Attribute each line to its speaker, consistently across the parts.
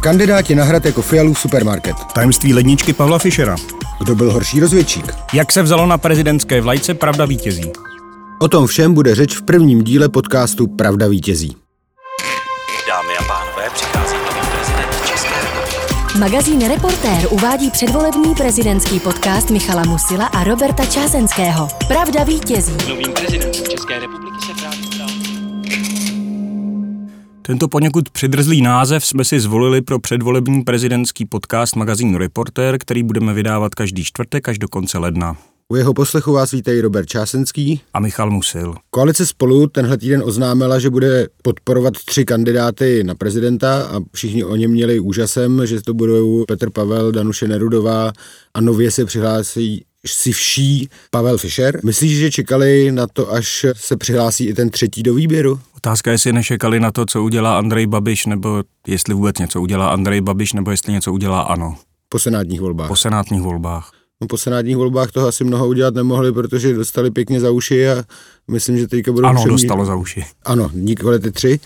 Speaker 1: Kandidáti na hrad jako Fialův supermarket.
Speaker 2: Tajemství ledničky Pavla Fischera.
Speaker 1: Kdo byl horší rozvědčík?
Speaker 2: Jak se vzalo na prezidentské vlajce Pravda vítězí?
Speaker 1: O tom všem bude řeč v prvním díle podcastu Pravda vítězí.
Speaker 3: Dámy a pánové, přichází nový prezident České republiky.
Speaker 4: Magazín Reportér uvádí předvolební prezidentský podcast Michala Musila a Roberta Čázenského. Pravda vítězí.
Speaker 3: Novým prezidentem České republiky se
Speaker 2: Tento poněkud přidrzlý název jsme si zvolili pro předvolební prezidentský podcast magazínu Reportér, který budeme vydávat každý čtvrtek až do konce ledna.
Speaker 1: U jeho poslechu vás vítají Robert Čásenský.
Speaker 2: A Michal Musil.
Speaker 1: Koalice spolu tenhle týden oznámila, že bude podporovat tři kandidáty na prezidenta a všichni o něm měli úžasem, že to budou Petr Pavel, Danuše Nerudová a nově se přihlásí si vší Pavel Fischer. Myslíš, že čekali na to, až se přihlásí i ten třetí do výběru?
Speaker 2: Otázka je, jestli nečekali na to, co udělá Andrej Babiš, nebo jestli vůbec něco udělá Andrej Babiš, nebo jestli něco udělá ANO
Speaker 1: Po senátních volbách.
Speaker 2: po senátních volbách.
Speaker 1: No, po senátních volbách toho asi mnoho udělat nemohli, protože dostali pěkně za uši a myslím, že teďka budou
Speaker 2: Ano,
Speaker 1: přemý-
Speaker 2: dostalo za uši.
Speaker 1: Ano, nikoli ty tři.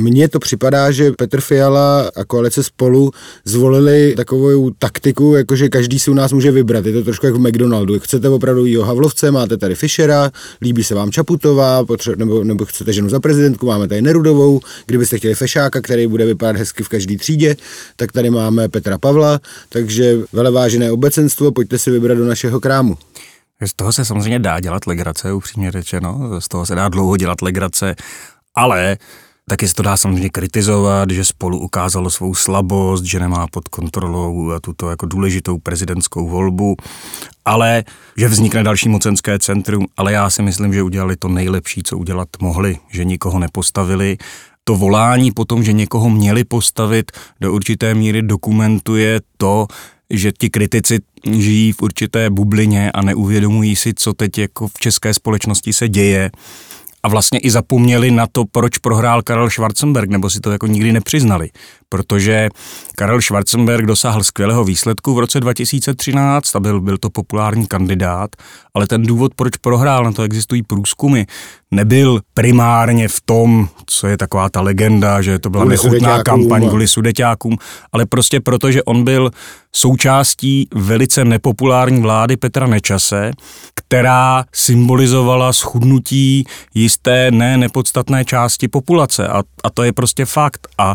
Speaker 1: Mně to připadá, že Petr Fiala a koalice spolu zvolili takovou taktiku, jakože každý si u nás může vybrat. Je to trošku jak v McDonaldu. Chcete opravdu jího Havlovce, máte tady Fischera, líbí se vám Čaputová, potře- nebo, nebo chcete ženu za prezidentku, máme tady Nerudovou. Kdybyste chtěli Fešáka, který bude vypadat hezky v každé třídě, tak tady máme Petra Pavla. Takže velevážené obecenstvo, pojďte si vybrat do našeho krámu.
Speaker 2: Z toho se samozřejmě dá dělat legrace, upřímně řečeno, z toho se dá dlouho dělat legrace, ale taky se to dá samozřejmě kritizovat, že spolu ukázalo svou slabost, že nemá pod kontrolou tuto jako důležitou prezidentskou volbu, ale že vznikne další mocenské centrum, ale já si myslím, že udělali to nejlepší, co udělat mohli, že nikoho nepostavili, to volání potom, že někoho měli postavit, do určité míry dokumentuje to, že ti kritici žijí v určité bublině a neuvědomují si, co teď jako v české společnosti se děje. A vlastně i zapomněli na to, proč prohrál Karel Schwarzenberg, nebo si to jako nikdy nepřiznali. Protože Karel Schwarzenberg dosáhl skvělého výsledku v roce 2013 a byl, byl to populární kandidát, ale ten důvod, proč prohrál, na to existují průzkumy, nebyl primárně v tom, co je taková ta legenda, že to byla
Speaker 1: Kvůli
Speaker 2: nechutná kampaň
Speaker 1: a-
Speaker 2: kvůli sudeťákům, ale prostě proto, že on byl součástí velice nepopulární vlády Petra Nečase, která symbolizovala schudnutí jisté ne nepodstatné části populace. A, a to je prostě fakt. A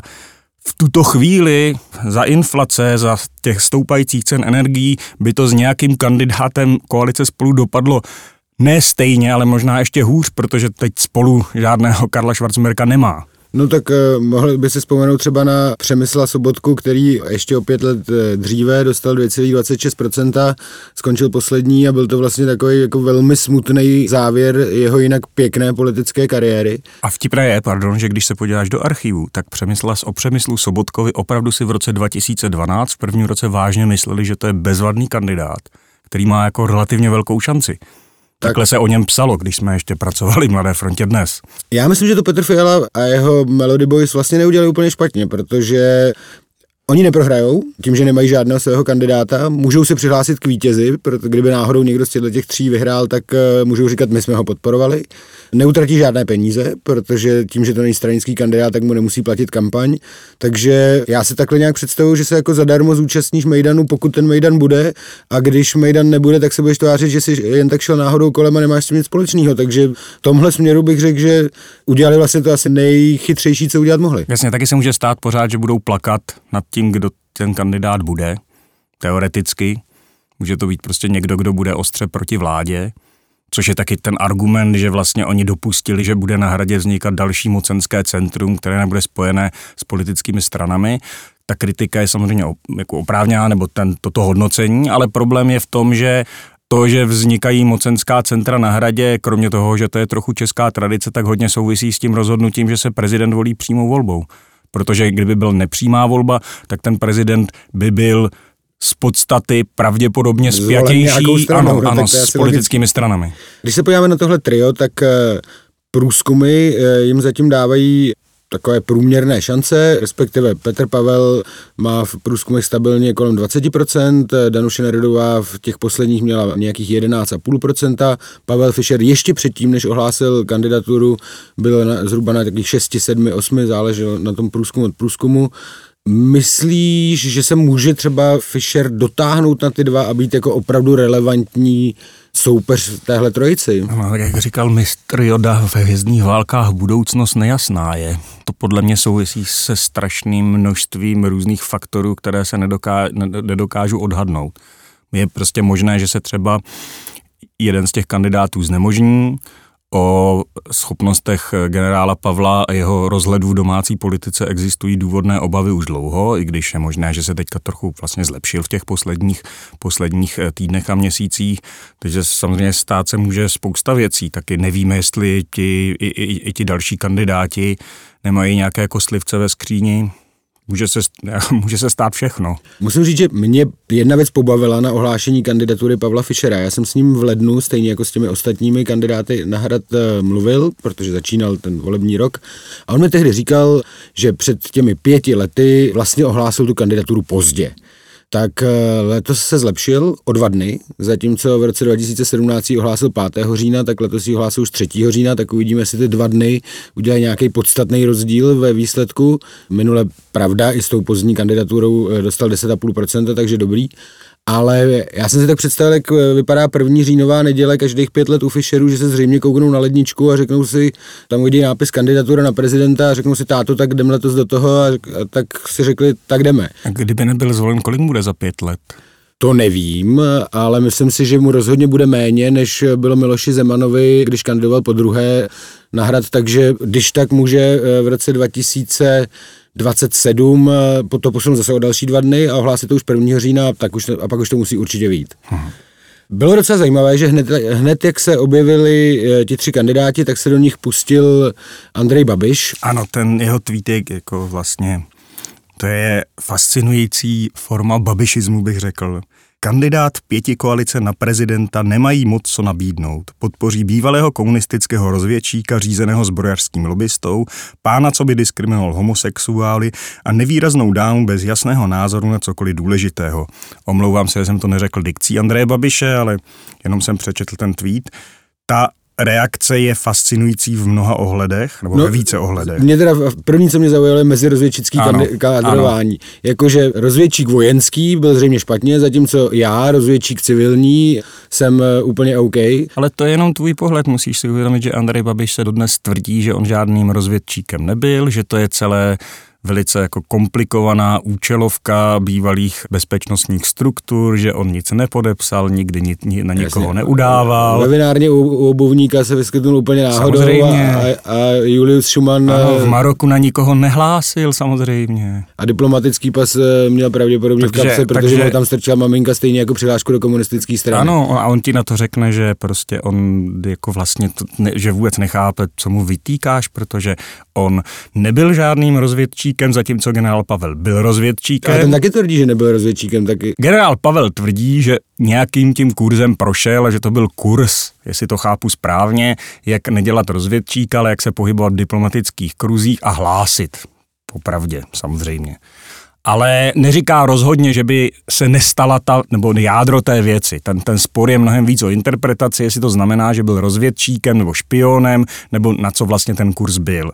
Speaker 2: v tuto chvíli za inflace, za těch stoupajících cen energií by to s nějakým kandidátem koalice spolu dopadlo ne stejně, ale možná ještě hůř, protože teď spolu žádného Karla Schwarzenberga nemá.
Speaker 1: No tak uh, mohli by si vzpomenout třeba na Přemysla Sobotku, který ještě o pět let eh, dříve dostal 2,26%, skončil poslední a byl to vlastně takový jako velmi smutný závěr jeho jinak pěkné politické kariéry.
Speaker 2: A vtipné je, pardon, že když se podíváš do archivu, tak přemysla o přemyslu Sobotkovi opravdu si v roce 2012 v prvním roce vážně mysleli, že to je bezvadný kandidát, který má jako relativně velkou šanci. Takhle se o něm psalo, když jsme ještě pracovali v Mladé frontě dnes.
Speaker 1: Já myslím, že to Petr Fiala a jeho Melody Boys vlastně neudělali úplně špatně, protože Oni neprohrajou, tím, že nemají žádného svého kandidáta, můžou se přihlásit k vítězi, protože kdyby náhodou někdo z těchto těch tří vyhrál, tak eh, můžou říkat, my jsme ho podporovali. Neutratí žádné peníze, protože tím, že to není stranický kandidát, tak mu nemusí platit kampaň. Takže já si takhle nějak představuju, že se jako zadarmo zúčastníš Mejdanu, pokud ten Mejdan bude, a když Mejdan nebude, tak se budeš tvářit, že si jen tak šel náhodou kolem a nemáš s tím nic společného. Takže v tomhle směru bych řekl, že udělali vlastně to asi nejchytřejší, co udělat mohli.
Speaker 2: Jasně, taky se může stát pořád, že budou plakat nad tím, kdo ten kandidát bude, teoreticky. Může to být prostě někdo, kdo bude ostře proti vládě, což je taky ten argument, že vlastně oni dopustili, že bude na hradě vznikat další mocenské centrum, které nebude spojené s politickými stranami. Ta kritika je samozřejmě jako oprávněná, nebo ten, toto hodnocení, ale problém je v tom, že to, že vznikají mocenská centra na hradě, kromě toho, že to je trochu česká tradice, tak hodně souvisí s tím rozhodnutím, že se prezident volí přímou volbou. Protože kdyby byl nepřímá volba, tak ten prezident by byl z podstaty pravděpodobně spjatější
Speaker 1: stranou,
Speaker 2: ano,
Speaker 1: no,
Speaker 2: ano, s politickými stranami.
Speaker 1: Když se podíváme na tohle trio, tak eh, průzkumy eh, jim zatím dávají takové průměrné šance, respektive Petr Pavel má v průzkumech stabilně kolem 20%, Danuše Nerudová v těch posledních měla nějakých 11,5%, Pavel Fischer ještě předtím, než ohlásil kandidaturu, byl na, zhruba na takových 6, 7, 8, záleželo na tom průzkumu od průzkumu. Myslíš, že se může třeba Fischer dotáhnout na ty dva a být jako opravdu relevantní soupeř téhle trojici?
Speaker 2: No, jak říkal mistr Joda ve hvězdných válkách, budoucnost nejasná je. To podle mě souvisí se strašným množstvím různých faktorů, které se nedoká, nedokážu odhadnout. Je prostě možné, že se třeba jeden z těch kandidátů znemožní, O schopnostech generála Pavla a jeho rozhledu v domácí politice existují důvodné obavy už dlouho, i když je možné, že se teďka trochu vlastně zlepšil v těch posledních, posledních eh, týdnech a měsících. Takže samozřejmě stát se může spousta věcí, taky nevíme, jestli ti, i, i, i ti další kandidáti nemají nějaké kostlivce ve skříni, může se, může se stát všechno.
Speaker 1: Musím říct, že mě jedna věc pobavila na ohlášení kandidatury Pavla Fischera. Já jsem s ním v lednu, stejně jako s těmi ostatními kandidáty na hrad eh, mluvil, protože začínal ten volební rok. A on mi tehdy říkal, že před těmi pěti lety vlastně ohlásil tu kandidaturu pozdě tak eh, letos se zlepšil o dva dny, zatímco v roce 2017 ohlásil 5. října, tak letos ji ohlásil už 3. října, tak uvidíme, jestli ty dva dny udělají nějaký podstatný rozdíl ve výsledku. Minule, pravda, i s tou pozdní kandidaturou eh, dostal 10,5%, takže dobrý. Ale já jsem si tak představil, jak eh, vypadá první říjnová neděle každých pět let u Fischerů, že se zřejmě kouknou na ledničku a řeknou si, tam vidí nápis kandidatura na prezidenta a řeknou si, táto, tak jdeme letos do toho a, a tak si řekli, tak jdeme.
Speaker 2: A kdyby nebyl zvolen, kolik bude za pět let?
Speaker 1: To nevím, ale myslím si, že mu rozhodně bude méně, než bylo Miloši Zemanovi, když kandidoval po druhé na hrad, takže když tak může eh, v roce 2000 27, eh, to posunu zase o další dva dny a ohlásit to už 1. října, tak už, a pak už to musí určitě vít. Hmm. Bylo docela zajímavé, že hned, hned jak se objevili eh, ti tři kandidáti, tak se do nich pustil Andrej Babiš.
Speaker 2: Ano, ten jeho tweetek jako vlastně, to je fascinující forma babišismu, bych řekl. Kandidát pěti koalice na prezidenta nemají moc co nabídnout. Podpoří bývalého komunistického rozvědčíka řízeného zbrojařským lobbystou, pána, co by diskriminoval homosexuály a nevýraznou dámu bez jasného názoru na cokoliv důležitého. Omlouvám se, že jsem to neřekl dikcí Andreje Babiše, ale jenom jsem přečetl ten tweet. Ta reakce je fascinující v mnoha ohledech, nebo no, ve více ohledech.
Speaker 1: Mě teda první, co mě zaujalo, je mezirozvědčický kádrování. Jakože rozvědčík vojenský byl zřejmě špatně, zatímco já, rozvědčík civilní, jsem eh, úplně OK.
Speaker 2: Ale to je jenom tvůj pohled, musíš si uvědomit, že Andrej Babiš se dodnes tvrdí, že on žádným rozvědčíkem nebyl, že to je celé velice jako komplikovaná účelovka bývalých bezpečnostních struktur, že on nic nepodepsal, nikdy ni, ni, na nikoho Jasně. neudával.
Speaker 1: Novinárně u, u obuvníka se vyskytnul úplně náhodou samozřejmě. A, a Julius Schumann...
Speaker 2: Ano, v eh, Maroku na nikoho nehlásil samozřejmě.
Speaker 1: A diplomatický pas eh, měl pravděpodobně takže, v kapse, protože takže, tam strčila maminka stejně jako přihlášku do komunistické strany.
Speaker 2: Ano, a on ti na to řekne, že prostě on jako vlastně, to, ne, že vůbec nechápe, co mu vytýkáš, protože on nebyl žádným rozvědčíkem rozvědčíkem, zatímco generál Pavel byl rozvědčíkem.
Speaker 1: A ten taky tvrdí, že nebyl rozvědčíkem taky.
Speaker 2: Generál Pavel tvrdí, že nějakým tím kurzem prošel a že to byl kurz, jestli to chápu správně, jak nedělat rozvědčíka, ale jak se pohybovat v diplomatických kruzích a hlásit. Popravdě, samozřejmě ale neříká rozhodně, že by se nestala ta, nebo jádro té věci. Ten, ten spor je mnohem víc o interpretaci, jestli to znamená, že byl rozvědčíkem nebo špionem, nebo na co vlastně ten kurz byl.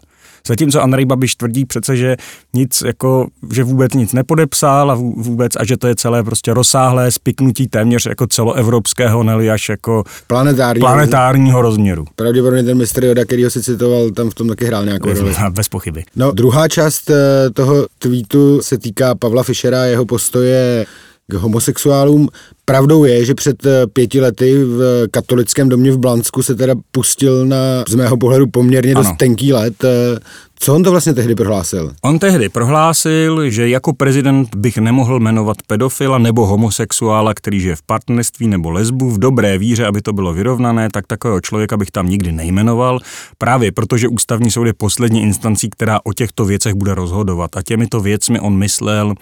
Speaker 2: Zatímco Andrej Babiš tvrdí přece, že nic jako, že vůbec nic nepodepsal a vůbec a že to je celé prostě rozsáhlé spiknutí téměř jako celoevropského, neli až jako
Speaker 1: planetárního,
Speaker 2: planetárního rozměru.
Speaker 1: Pravděpodobně ten mistr Joda, který ho si citoval, tam v tom taky hrál nějakou roli.
Speaker 2: Bez pochyby.
Speaker 1: No, druhá část eh, toho tweetu se týká Pavla Fischera a jeho postoje k homosexuálům. Pravdou je, že před eh, pěti lety v katolickém domě v Blansku se teda pustil na, z mého pohledu, poměrně ano. dost tenký let. Eh, co on to vlastně tehdy prohlásil?
Speaker 2: On tehdy prohlásil, že jako prezident bych nemohl jmenovat pedofila nebo homosexuála, který žije v partnerství nebo lesbu v dobré víře, aby to bylo vyrovnané, tak takového člověka bych tam nikdy nejmenoval, právě protože ústavní soud je poslední instancí, která o těchto věcech bude rozhodovat. A těmito věcmi on myslel,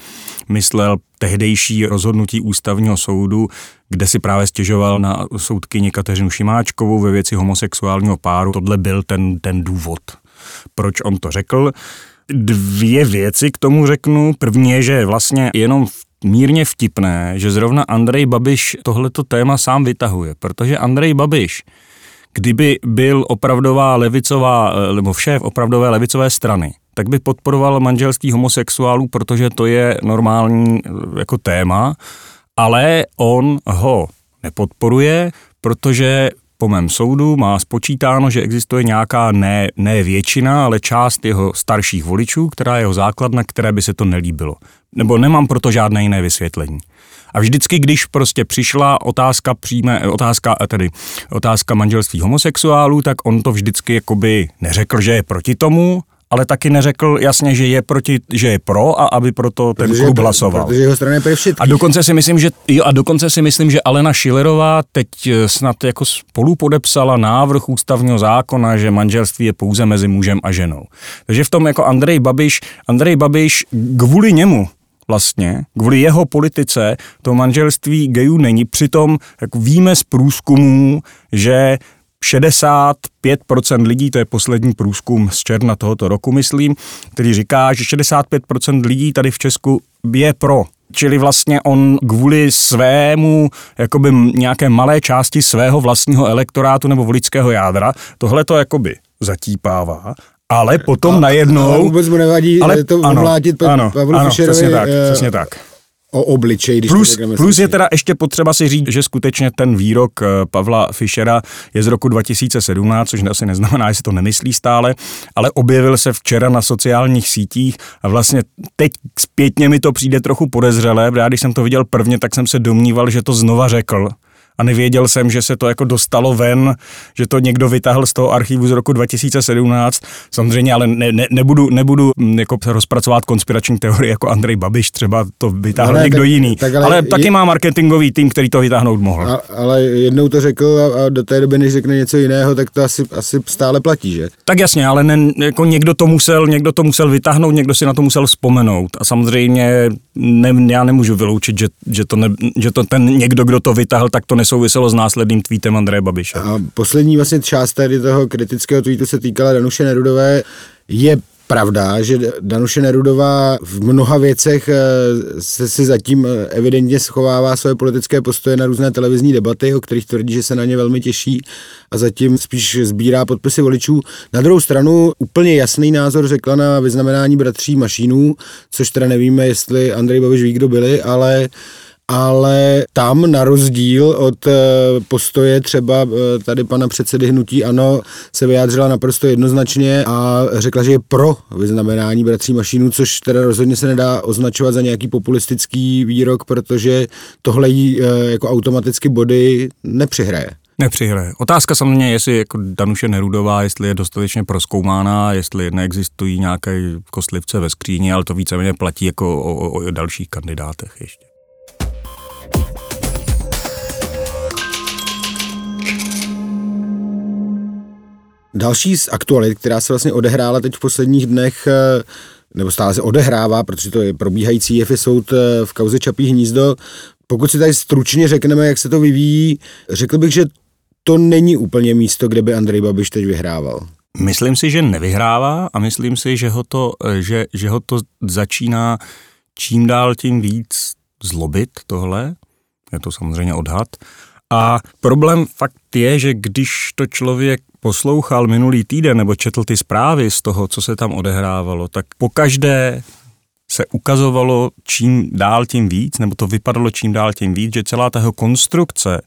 Speaker 2: myslel tehdejší rozhodnutí ústavního soudu, kde si právě stěžoval na soudkyni Kateřinu Šimáčkovou ve věci homosexuálního páru. Tohle byl ten, ten důvod proč on to řekl. Dvě věci k tomu řeknu. První je, že vlastně jenom mírně vtipné, že zrovna Andrej Babiš tohleto téma sám vytahuje, protože Andrej Babiš kdyby byl opravdová levicová, eh, nebo šéf opravdové levicové strany, tak by podporoval manželství homosexuálů, protože to je normální eh, jako téma, ale on ho nepodporuje, protože po mém soudu má spočítáno, že existuje nějaká ne, ne většina, ale část jeho starších voličů, která je jeho základna, které by se to nelíbilo. Nebo nemám proto žádné jiné vysvětlení. A vždycky, když prostě přišla otázka přijme, otázka, tedy otázka manželství homosexuálů, tak on to vždycky jakoby neřekl, že je proti tomu, ale taky neřekl jasně, že je proti, že je pro a aby proto ten
Speaker 1: Protože,
Speaker 2: klub hlasoval.
Speaker 1: Protože jeho strana je pro.
Speaker 2: A dokonce si myslím, že jo, a dokonce si myslím, že Alena Šilerová teď eh, snad jako spolu podepsala návrh ústavního zákona, že manželství je pouze mezi mužem a ženou. Takže v tom jako Andrej Babiš, Andrej Babiš kvůli němu vlastně, kvůli jeho politice, to manželství gejů není. Přitom jako víme z průzkumů, že 65% lidí, to je poslední průzkum z června tohoto roku, myslím, který říká, že 65% lidí tady v Česku je pro. Čili vlastně on kvůli svému, jakoby nějaké malé části svého vlastního elektorátu nebo voličského jádra, tohle to jakoby zatípává ale potom a, najednou... Ale
Speaker 1: vůbec mu nevadí ale, to omlátit
Speaker 2: ano,
Speaker 1: Pavlu
Speaker 2: ano,
Speaker 1: Fischerovi,
Speaker 2: přesně tak,
Speaker 1: eh,
Speaker 2: přesně tak
Speaker 1: o obličej. Když
Speaker 2: plus, plus je teda ještě potřeba si říct, že skutečně ten výrok eh, Pavla Fischera je z roku 2017, což asi neznamená, že si to nemyslí stále, ale objevil se včera na sociálních sítích a vlastně teď zpětně mi to přijde trochu podezřelé, protože já když jsem to viděl prvně, tak jsem se domníval, že to znova řekl a nevěděl jsem, že se to jako dostalo ven, že to někdo vytáhl z toho archivu z roku 2017. Samozřejmě, ale ne, ne, nebudu, nebudu mm, jako rozpracovat konspirační teorie jako Andrej Babiš, třeba to vytáhl no ne, někdo tak, jiný. Tak ale ale je, taky má marketingový tým, který to vytáhnout mohl.
Speaker 1: A, ale jednou to řekl a, a do té doby, než řekne něco jiného, tak to asi, asi stále platí, že?
Speaker 2: Tak jasně, ale ne, jako někdo to musel, někdo to musel vytáhnout, někdo si na to musel vzpomenout. A samozřejmě ne, já nemůžu vyloučit, že, že, to ne, že to ten někdo, kdo to vytáhl, tak to nesouviselo s následným tweetem Andreje Babiše.
Speaker 1: A poslední vlastně část tady toho kritického tweetu se týkala Danuše Nerudové. Je pravda, že Danuše Nerudová v mnoha věcech eh, se si zatím eh, evidentně schovává své politické postoje na různé televizní debaty, o kterých tvrdí, že se na ně velmi těší a zatím spíš sbírá podpisy voličů. Na druhou stranu úplně jasný názor řekla na vyznamenání bratří Mašínů, což teda nevíme, jestli Andrej Babiš ví, kdo byli, ale ale tam na rozdíl od eh, postoje třeba eh, tady pana předsedy Hnutí Ano se vyjádřila naprosto jednoznačně a řekla, že je pro vyznamenání bratří Mašínů, což teda rozhodně se nedá označovat za nějaký populistický výrok, protože tohle jí eh, jako automaticky body nepřihraje.
Speaker 2: Nepřihraje. Otázka samozřejmě je, jestli jako Danuše Nerudová, jestli je dostatečně proskoumána, jestli neexistují nějaké kostlivce ve skříni, ale to víceméně platí jako o, o, o dalších kandidátech ještě.
Speaker 1: Další z aktualit, která se vlastně odehrála teď v posledních dnech, eh, nebo stále se odehrává, protože to je probíhající je soud eh, v kauze Čapí hnízdo. Pokud si tady stručně řekneme, jak se to vyvíjí, řekl bych, že to není úplně místo, kde by Andrej Babiš teď vyhrával.
Speaker 2: Myslím si, že nevyhrává a myslím si, že ho to, eh, že, že ho to začíná čím dál tím víc zlobit tohle. Je to samozřejmě odhad. A problém fakt je, že když to člověk poslouchal minulý týden nebo četl ty zprávy z toho, co se tam odehrávalo, tak po každé se ukazovalo čím dál tím víc, nebo to vypadalo čím dál tím víc, že celá ta jeho konstrukce,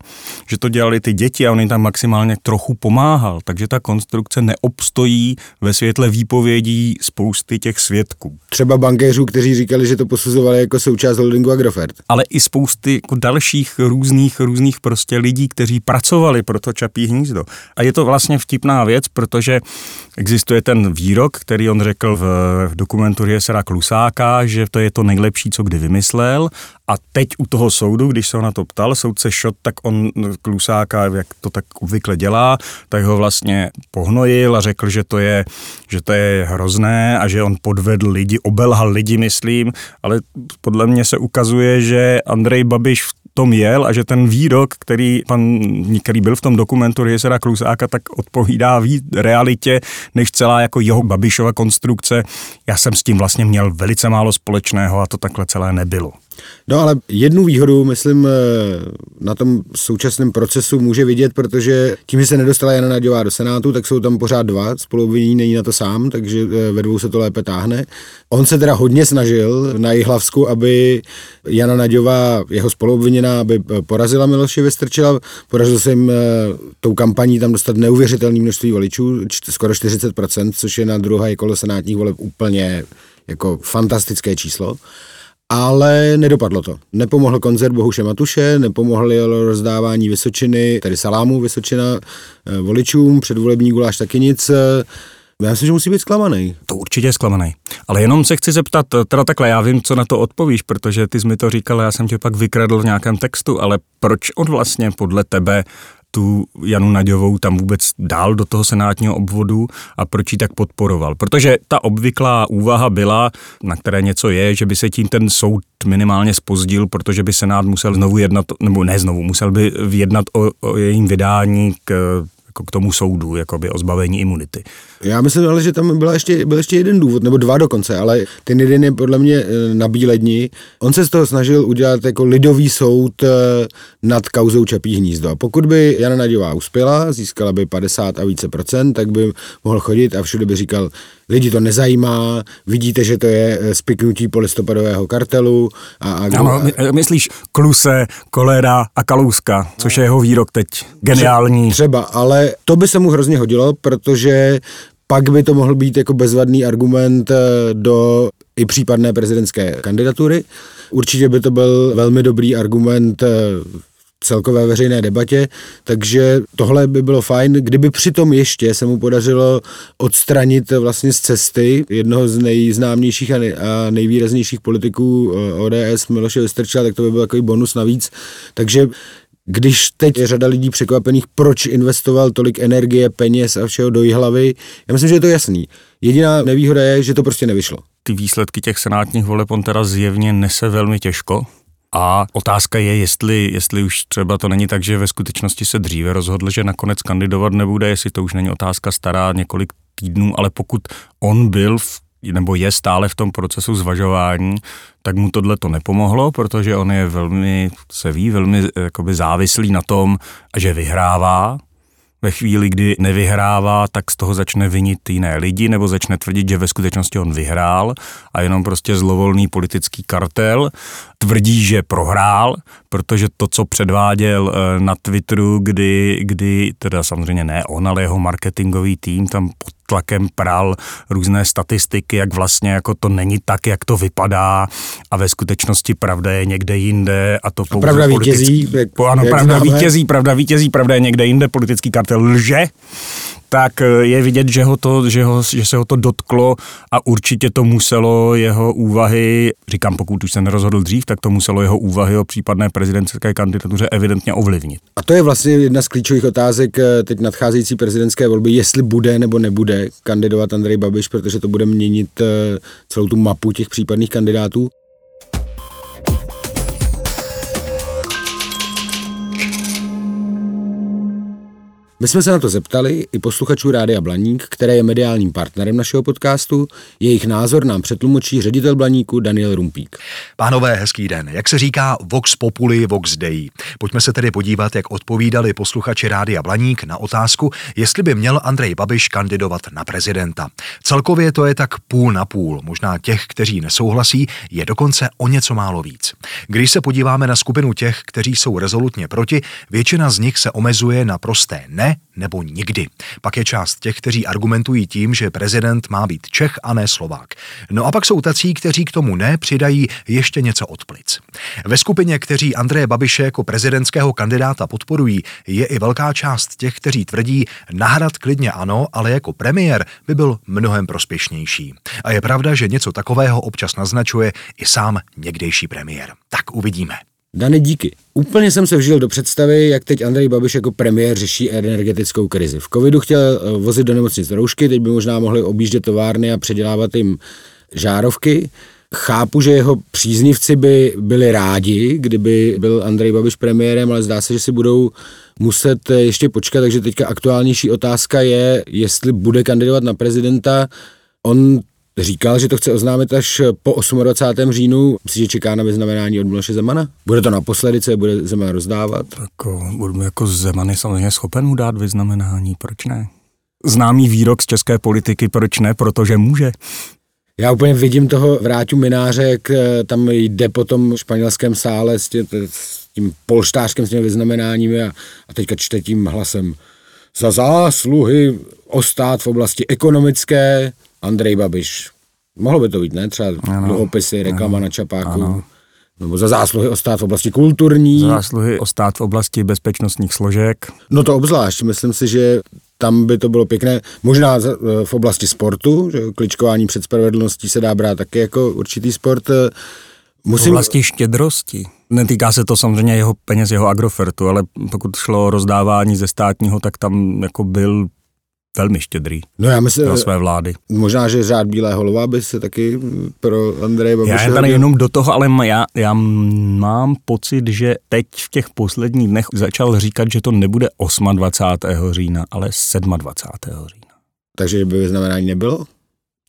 Speaker 2: že to dělali ty děti a on jim tam maximálně trochu pomáhal, takže ta konstrukce neobstojí ve světle výpovědí spousty těch svědků.
Speaker 1: Třeba bankéřů, kteří říkali, že to posuzovali jako součást holdingu Agrofert.
Speaker 2: Ale i spousty jako dalších různých, různých prostě lidí, kteří pracovali pro to Čapí hnízdo. A je to vlastně vtipná věc, protože existuje ten výrok, který on řekl v, v dokumentu Riesera Klusáka, že to je to nejlepší, co kdy vymyslel. A teď u toho soudu, když se ho na to ptal, soudce Šot, tak on Klusáka, jak to tak obvykle dělá, tak ho vlastně pohnojil a řekl, že to je, že to je hrozné a že on podvedl lidi, obelhal lidi, myslím, ale podle mě se ukazuje, že Andrej Babiš v tom jel a že ten výrok, který, pan, který byl v tom dokumentu Riesera Klusáka, tak odpovídá víc realitě, než celá jako jeho Babišova konstrukce. Já jsem s tím vlastně měl velice málo společného a to takhle celé nebylo.
Speaker 1: No ale jednu výhodu, myslím, eh, na tom současném procesu může vidět, protože tím, že se nedostala Jana Naďová do Senátu, tak jsou tam pořád dva, spoluobvinění není na to sám, takže eh, ve dvou se to lépe táhne. On se teda hodně snažil na Jihlavsku, aby Jana Naďová, jeho spoluobviněná, aby eh, porazila Miloše Vystrčila. Podařil se jim tou kampaní tam dostat neuvěřitelné množství voličů, skoro 40%, což je na druhé kolo senátních voleb úplně jako fantastické číslo ale nedopadlo to. Nepomohl koncert Bohuše Matuše, nepomohlo rozdávání Vysočiny, tedy salámu Vysočina eh, voličům, předvolební guláš taky nic. Já myslím, že musí být zklamaný.
Speaker 2: To určitě je zklamaný. Ale jenom se chci zeptat, teda takhle, já vím, co na to odpovíš, protože ty jsi mi to říkal, já jsem tě pak vykradl v nějakém textu, ale proč on vlastně podle tebe tu Janu Naďovou tam vůbec dál do toho senátního obvodu a proč ji tak podporoval. Protože ta obvyklá úvaha byla, na které něco je, že by se tím ten soud minimálně spozdil, protože by senát musel znovu jednat, nebo ne znovu, musel by jednat o, o jejím vydání k jako k tomu soudu, jakoby o zbavení imunity.
Speaker 1: Já myslím ale, že tam byla ještě, byl ještě jeden důvod, nebo dva dokonce, ale ten jeden je podle mě eh, na bíledni. On se z toho snažil udělat jako lidový soud eh, nad kauzou Čapí hnízdo. A pokud by Jana Naďová uspěla, získala by 50 a více procent, tak by mohl chodit a všude by říkal, lidi to nezajímá, vidíte, že to je eh, spiknutí polistopadového kartelu. A, a
Speaker 2: ano, myslíš Kluse, Kolera a Kalouska, což je jeho výrok teď geniální.
Speaker 1: Třeba, ale to by se mu hrozně hodilo, protože pak by to mohl být jako bezvadný argument eh, do i případné prezidentské kandidatury. Určitě by to byl velmi dobrý argument eh, celkové veřejné debatě, takže tohle by bylo fajn, kdyby přitom ještě se mu podařilo odstranit vlastně z cesty jednoho z nejznámějších a, nejvýraznějších politiků eh, ODS Miloše Vystrčila, tak to by byl takový bonus navíc. Takže když teď je řada lidí překvapených, proč investoval tolik energie, peněz a všeho do hlavy, já myslím, že je to jasný. Jediná nevýhoda je, že to prostě nevyšlo.
Speaker 2: Ty výsledky těch senátních voleb on teda zjevně nese velmi těžko. A otázka je, jestli, jestli už třeba to není tak, že ve skutečnosti se dříve rozhodl, že nakonec kandidovat nebude, jestli to už není otázka stará několik týdnů, ale pokud on byl v nebo je stále v tom procesu zvažování, tak mu tohle to nepomohlo, protože on je velmi, se ví, velmi jakoby závislý na tom, že vyhrává, ve chvíli, kdy nevyhrává, tak z toho začne vinit jiné lidi nebo začne tvrdit, že ve skutečnosti on vyhrál a jenom prostě zlovolný politický kartel tvrdí, že prohrál, protože to, co předváděl eh, na Twitteru, kdy, kdy teda samozřejmě ne on, ale jeho marketingový tým tam pod tlakem pral různé statistiky, jak vlastně jako to není tak, jak to vypadá a ve skutečnosti pravda je někde jinde a to
Speaker 1: a pravda vítězí.
Speaker 2: Jak, ano, jak pravda známe. vítězí, pravda vítězí, pravda je někde jinde, politický kartel lže tak eh, je vidět, že, ho to, že, ho, že se ho to dotklo a určitě to muselo jeho úvahy, říkám, pokud už se nerozhodl dřív, tak to muselo jeho úvahy o případné prezidentské kandidatuře evidentně ovlivnit.
Speaker 1: A to je vlastně jedna z klíčových otázek eh, teď nadcházející prezidentské volby, jestli bude nebo nebude kandidovat Andrej Babiš, protože to bude měnit eh, celou tu mapu těch případných kandidátů. My jsme se na to zeptali i posluchačů Rádia Blaník, které je mediálním partnerem našeho podcastu. Jejich názor nám přetlumočí ředitel Blaníku Daniel Rumpík.
Speaker 5: Pánové, hezký den. Jak se říká Vox Populi, Vox Dei. Pojďme se tedy podívat, jak odpovídali posluchači Rádia Blaník na otázku, jestli by měl Andrej Babiš kandidovat na prezidenta. Celkově to je tak půl na půl. Možná těch, kteří nesouhlasí, je dokonce o něco málo víc. Když se podíváme na skupinu těch, kteří jsou rezolutně proti, většina z nich se omezuje na prosté ne nebo nikdy. Pak je část těch, kteří argumentují tím, že prezident má být Čech a ne Slovák. No a pak jsou tací, kteří k tomu ne přidají ještě něco od plic. Ve skupině, kteří Andreje Babiše jako prezidentského kandidáta podporují, je i velká část těch, kteří tvrdí, nahrad klidně ano, ale jako premiér by byl mnohem prospěšnější. A je pravda, že něco takového občas naznačuje i sám někdejší premiér. Tak uvidíme.
Speaker 1: Dane, díky. Úplně jsem se vžil do představy, jak teď Andrej Babiš jako premiér řeší energetickou krizi. V covidu chtěl eh, vozit do nemocnic roušky, teď by možná mohli objíždět továrny a předělávat jim žárovky. Chápu, že jeho příznivci by byli rádi, kdyby byl Andrej Babiš premiérem, ale zdá se, že si budou muset eh, ještě počkat, takže teďka aktuálnější otázka je, jestli bude kandidovat na prezidenta. On říkal, že to chce oznámit až po 28. říjnu. Myslíš, že čeká na vyznamenání od Miloše Zemana? Bude to naposledy, co je bude Zeman rozdávat?
Speaker 2: Jako, budu jako Zeman je samozřejmě schopen mu dát vyznamenání, proč ne? Známý výrok z české politiky, proč ne? Protože může.
Speaker 1: Já úplně vidím toho Vráťu Mináře, jak eh, tam jde po tom španělském sále s tím, s tím polštářkem, s těmi vyznamenáními a, a teďka čte tím hlasem za zásluhy o stát v oblasti ekonomické Andrej Babiš. Mohlo by to být, ne? Třeba ano, dluhopisy, reklama ano, na čapáku. Ano. Nebo za zásluhy o stát v oblasti kulturní.
Speaker 2: Za zásluhy o stát v oblasti bezpečnostních složek.
Speaker 1: No to obzvlášť. Myslím si, že tam by to bylo pěkné. Možná v oblasti sportu, že kličkování před spravedlností se dá brát taky jako určitý sport.
Speaker 2: Musím... V oblasti štědrosti. Netýká se to samozřejmě jeho peněz, jeho agrofertu, ale pokud šlo o rozdávání ze státního, tak tam jako byl velmi štědrý
Speaker 1: no já myslím,
Speaker 2: pro své vlády.
Speaker 1: Možná, že řád Bílé holova by se taky pro Andreje Babiše...
Speaker 2: Já tady jenom do toho, ale já, já mám pocit, že teď v těch posledních dnech začal říkat, že to nebude 28. října, ale 27. října.
Speaker 1: Takže by znamenání nebylo?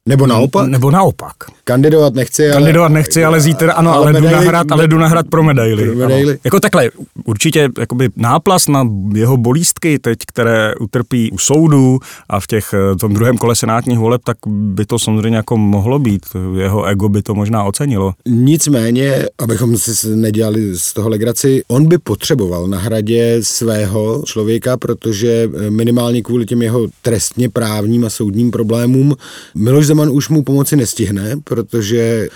Speaker 1: Nebo naopak?
Speaker 2: Nebo naopak.
Speaker 1: Kandidovat nechci,
Speaker 2: ale... Kandidovat nechci, ale zítra, ano, ale, ale jdu nahrát, ale jdu nahrát pro medaily. Pro medaily. Jako takhle, určitě jakoby náplas na jeho bolístky teď, které utrpí u soudu a v těch, v tom druhém kole senátních voleb, tak by to samozřejmě jako mohlo být. Jeho ego by to možná ocenilo.
Speaker 1: Nicméně, abychom si nedělali z toho legraci, on by potřeboval na hradě svého člověka, protože minimálně kvůli těm jeho trestně právním a soudním problémům Miloš Zeman už mu pomoci nestihne, protože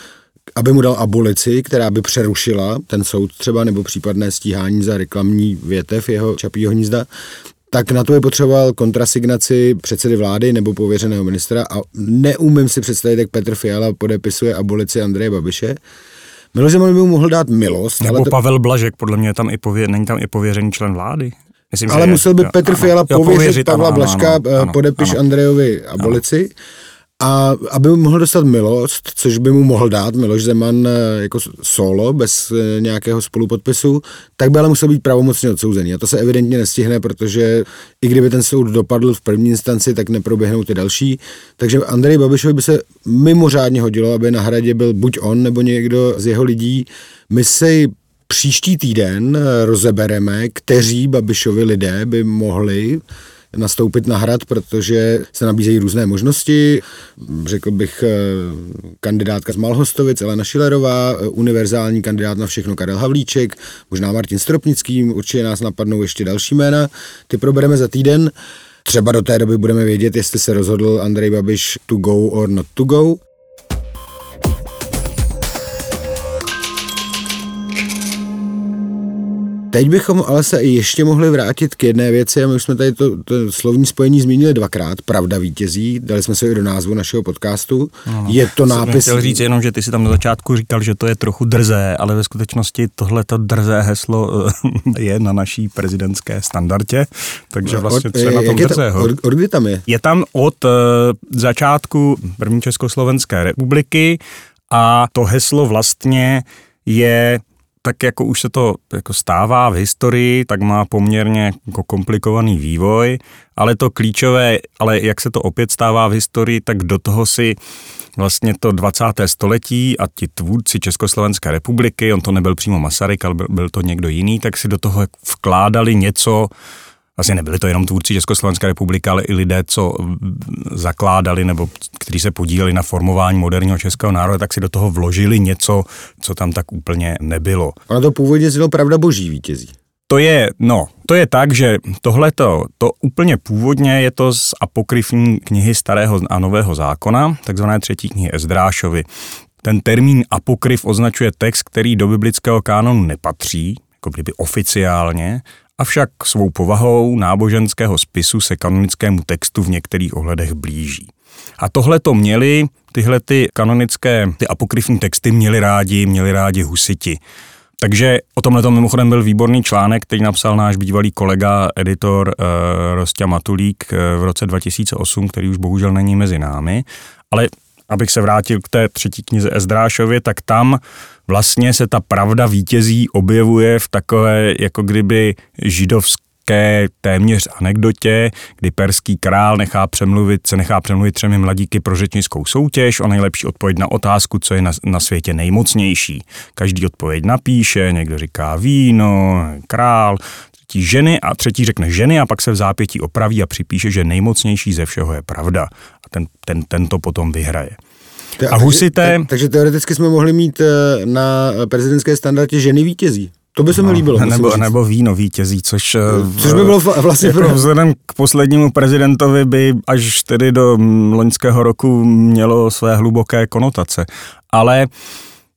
Speaker 1: aby mu dal abolici, která by přerušila ten soud třeba, nebo případné stíhání za reklamní větev jeho čapího hnízda, tak na to je potřeboval kontrasignaci předsedy vlády nebo pověřeného ministra a neumím si představit, jak Petr Fiala podepisuje abolici Andreje Babiše. Miloš Zeman by mu mohl dát milost.
Speaker 2: Nebo ale to... Pavel Blažek, podle mě je tam i pově... není tam i pověřený člen vlády.
Speaker 1: Myslím, ale musel by Petr Fiala pověřit, pověřit Pavla ano, Blažka, ano, ano, podepiš ano, Andrejovi abolici. Ano a aby mohl dostat milost, což by mu mohl dát Miloš Zeman eh, jako solo, bez eh, nějakého spolupodpisu, tak by ale musel být pravomocně odsouzený. A to se evidentně nestihne, protože i kdyby ten soud dopadl v první instanci, tak neproběhnou ty další. Takže Andrej Babišovi by se mimořádně hodilo, aby na hradě byl buď on, nebo někdo z jeho lidí. My si příští týden eh, rozebereme, kteří Babišovi lidé by mohli nastoupit na hrad, protože se nabízejí různé možnosti. Řekl bych eh, kandidátka z Malhostovic, Elena Šilerová, eh, univerzální kandidát na všechno Karel Havlíček, možná Martin Stropnický, určitě nás napadnou ještě další jména. Ty probereme za týden. Třeba do té doby budeme vědět, jestli se rozhodl Andrej Babiš to go or not to go. Teď bychom ale se ještě mohli vrátit k jedné věci a my už jsme tady to, to slovní spojení zmínili dvakrát. Pravda vítězí, dali jsme se i do názvu našeho podcastu. No, no. je to nápis...
Speaker 2: Chtěl říct jenom, že ty si tam na začátku říkal, že to je trochu drzé, ale ve skutečnosti tohleto drzé heslo eh, je na naší prezidentské standardě, takže vlastně co je na tom drzého?
Speaker 1: Od, od kdy tam je?
Speaker 2: Je tam od uh, začátku první Československé republiky a to heslo vlastně je tak jako už se to jako stává v historii, tak má poměrně jako komplikovaný vývoj, ale to klíčové, ale jak se to opět stává v historii, tak do toho si vlastně to 20. století a ti tvůrci Československé republiky, on to nebyl přímo Masaryk, ale byl, byl to někdo jiný, tak si do toho vkládali něco, vlastně nebyli to jenom tvůrci Československé republiky, ale i lidé, co zakládali nebo kteří se podíleli na formování moderního českého národa, tak si do toho vložili něco, co tam tak úplně nebylo.
Speaker 1: A to původně znělo pravda boží vítězí.
Speaker 2: To je, no, to je tak, že tohleto, to úplně původně je to z apokryfní knihy Starého a Nového zákona, takzvané třetí knihy Ezdrášovi. Ten termín apokryf označuje text, který do biblického kánonu nepatří, jako kdyby oficiálně, avšak svou povahou náboženského spisu se kanonickému textu v některých ohledech blíží. A tohle to měli, tyhle ty kanonické, ty apokryfní texty měli rádi, měli rádi husiti. Takže o tomhle tom mimochodem byl výborný článek, který napsal náš bývalý kolega, editor uh, Rostě Matulík uh, v roce 2008, který už bohužel není mezi námi. Ale abych se vrátil k té třetí knize Ezdrášově, tak tam vlastně se ta pravda vítězí objevuje v takové, jako kdyby židovské téměř anekdotě, kdy perský král nechá přemluvit, se nechá přemluvit třemi mladíky pro řečnickou soutěž o nejlepší odpověď na otázku, co je na, na světě nejmocnější. Každý odpověď napíše, někdo říká víno, král, třetí ženy a třetí řekne ženy a pak se v zápětí opraví a připíše, že nejmocnější ze všeho je pravda. A ten, ten, ten to potom vyhraje. A husité-
Speaker 1: Takže, tak, takže teoreticky jsme mohli mít eh, na prezidentské standardě ženy vítězí. To by se mi líbilo. musím
Speaker 2: nebo,
Speaker 1: říct.
Speaker 2: nebo víno vítězí, což, eh,
Speaker 1: Což by bylo vlastně
Speaker 2: jako
Speaker 1: pro-
Speaker 2: vzhledem k poslednímu prezidentovi by až tedy do loňského roku mělo své hluboké konotace. Ale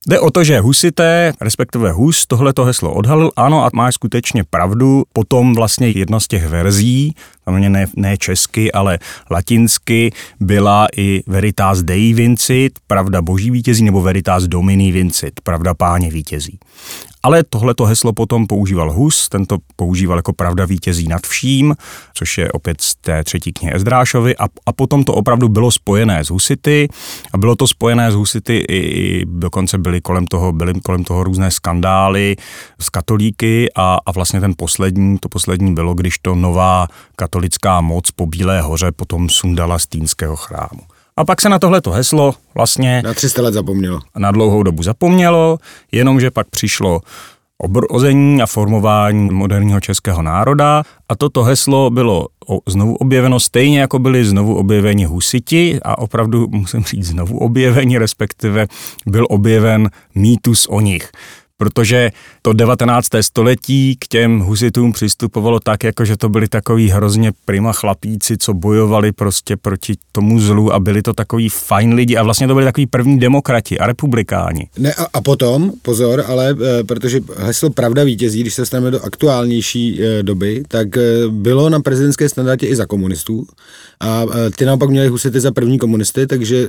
Speaker 2: Jde o to, že husité, respektive Hus, tohleto heslo odhalil, ano, a máš skutečně pravdu. Potom vlastně jedna z těch verzí, ne, ne česky, ale latinsky, byla i Veritas Dei Vincit, pravda boží vítězí, nebo Veritas Domini Vincit, pravda páně vítězí. Ale tohleto heslo potom používal Hus, tento používal jako pravda vítězí nad vším, což je opět z té třetí knihy Ezdrášovi. A, a potom to opravdu bylo spojené s Husity. A bylo to spojené s Husity i, i dokonce byly kolem toho, byly kolem toho různé skandály s katolíky. A, a vlastně ten poslední, to poslední bylo, když to nová katolická moc po Bílé hoře potom sundala z Týnského chrámu. A pak se na tohleto heslo vlastně
Speaker 1: Na 300 let zapomnělo.
Speaker 2: na dlouhou dobu zapomnělo, jenomže pak přišlo obrození a formování moderního českého národa a toto heslo bylo znovu objeveno stejně jako byli znovu objeveni husiti a opravdu musím říct znovu objeveni, respektive byl objeven mýtus o nich protože to 19. století k těm husitům přistupovalo tak, jako že to byli takový hrozně prima chlapíci, co bojovali prostě proti tomu zlu a byli to takový fajn lidi a vlastně to byli takový první demokrati a republikáni.
Speaker 1: Ne, a, a potom, pozor, ale e, protože heslo Pravda vítězí, když se dostaneme do aktuálnější e, doby, tak e, bylo na prezidentské standardě i za komunistů a e, ty naopak měli husity za první komunisty, takže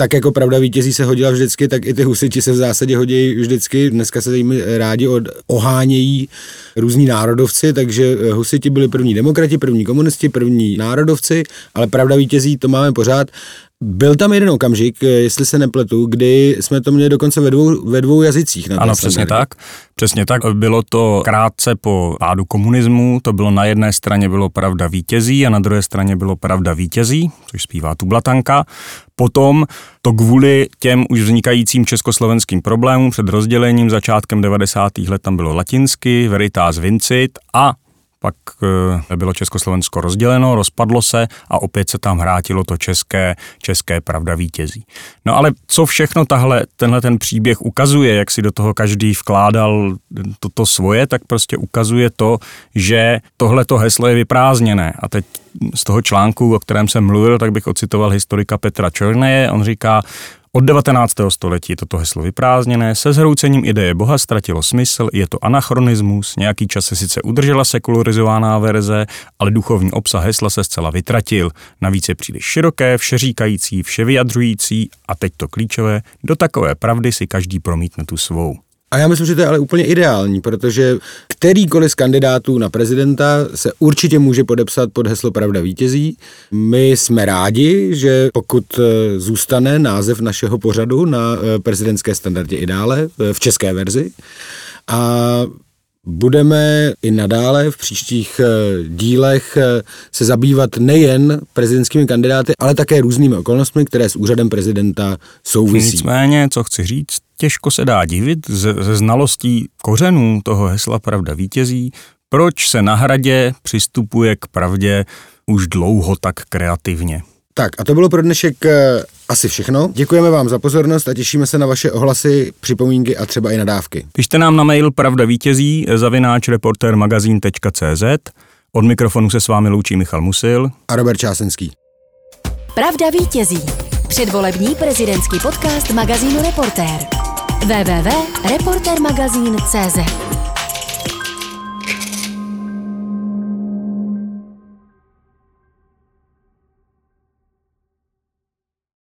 Speaker 1: tak jako pravda vítězí se hodila vždycky, tak i ty husiti se v zásadě hodí vždycky. Dneska se jimi rádi od, ohánějí různí národovci, takže eh, husiti byli první demokrati, první komunisti, první národovci, ale pravda vítězí to máme pořád. Byl tam jeden okamžik, eh, jestli se nepletu, kdy jsme to měli dokonce ve dvou, ve dvou jazycích. Na
Speaker 2: Ano, přesně tak. Přesně tak. Bylo to krátce po pádu komunismu, to bylo na jedné straně bylo pravda vítězí a na druhé straně bylo pravda vítězí, což zpívá tu blatanka. Potom to kvůli těm už vznikajícím československým problémům před rozdělením začátkem 90. let tam bylo latinsky, veritas vincit a pak e, bylo Československo rozděleno, rozpadlo se a opět se tam vrátilo to české, české pravda vítězí. No ale co všechno tahle, tenhle ten příběh ukazuje, jak si do toho každý vkládal toto svoje, tak prostě ukazuje to, že tohleto heslo je vyprázdněné. A teď z toho článku, o kterém jsem mluvil, tak bych ocitoval historika Petra Černeje. On říká, od 19. století je toto heslo vyprázdněné, se zhroucením ideje Boha ztratilo smysl, je to anachronismus, nějaký čas se sice udržela sekularizovaná verze, ale duchovní obsah hesla se zcela vytratil. Navíc je příliš široké, všeříkající, vševyjadřující a teď to klíčové, do takové pravdy si každý promítne tu svou.
Speaker 1: A já myslím, že to je ale úplně ideální, protože kterýkoliv z kandidátů na prezidenta se určitě může podepsat pod heslo Pravda vítězí. My jsme rádi, že pokud eh, zůstane název našeho pořadu na eh, prezidentské standardě i dále eh, v české verzi. A Budeme i nadále v příštích dílech se zabývat nejen prezidentskými kandidáty, ale také různými okolnostmi, které s úřadem prezidenta souvisí.
Speaker 2: Nicméně, co chci říct, těžko se dá divit ze, ze znalostí kořenů toho hesla Pravda vítězí, proč se na hradě přistupuje k pravdě už dlouho tak kreativně.
Speaker 1: Tak a to bylo pro dnešek eh, asi všechno. Děkujeme vám za pozornost a těšíme se na vaše ohlasy, připomínky a třeba i nadávky.
Speaker 2: Pište nám na mail pravda vítězí zavináč reportermagazín.cz Od mikrofonu se s vámi loučí Michal Musil.
Speaker 1: A Robert Čásenský.
Speaker 4: Pravda vítězí. Předvolební prezidentský podcast magazínu Reportér. www.reportermagazín.cz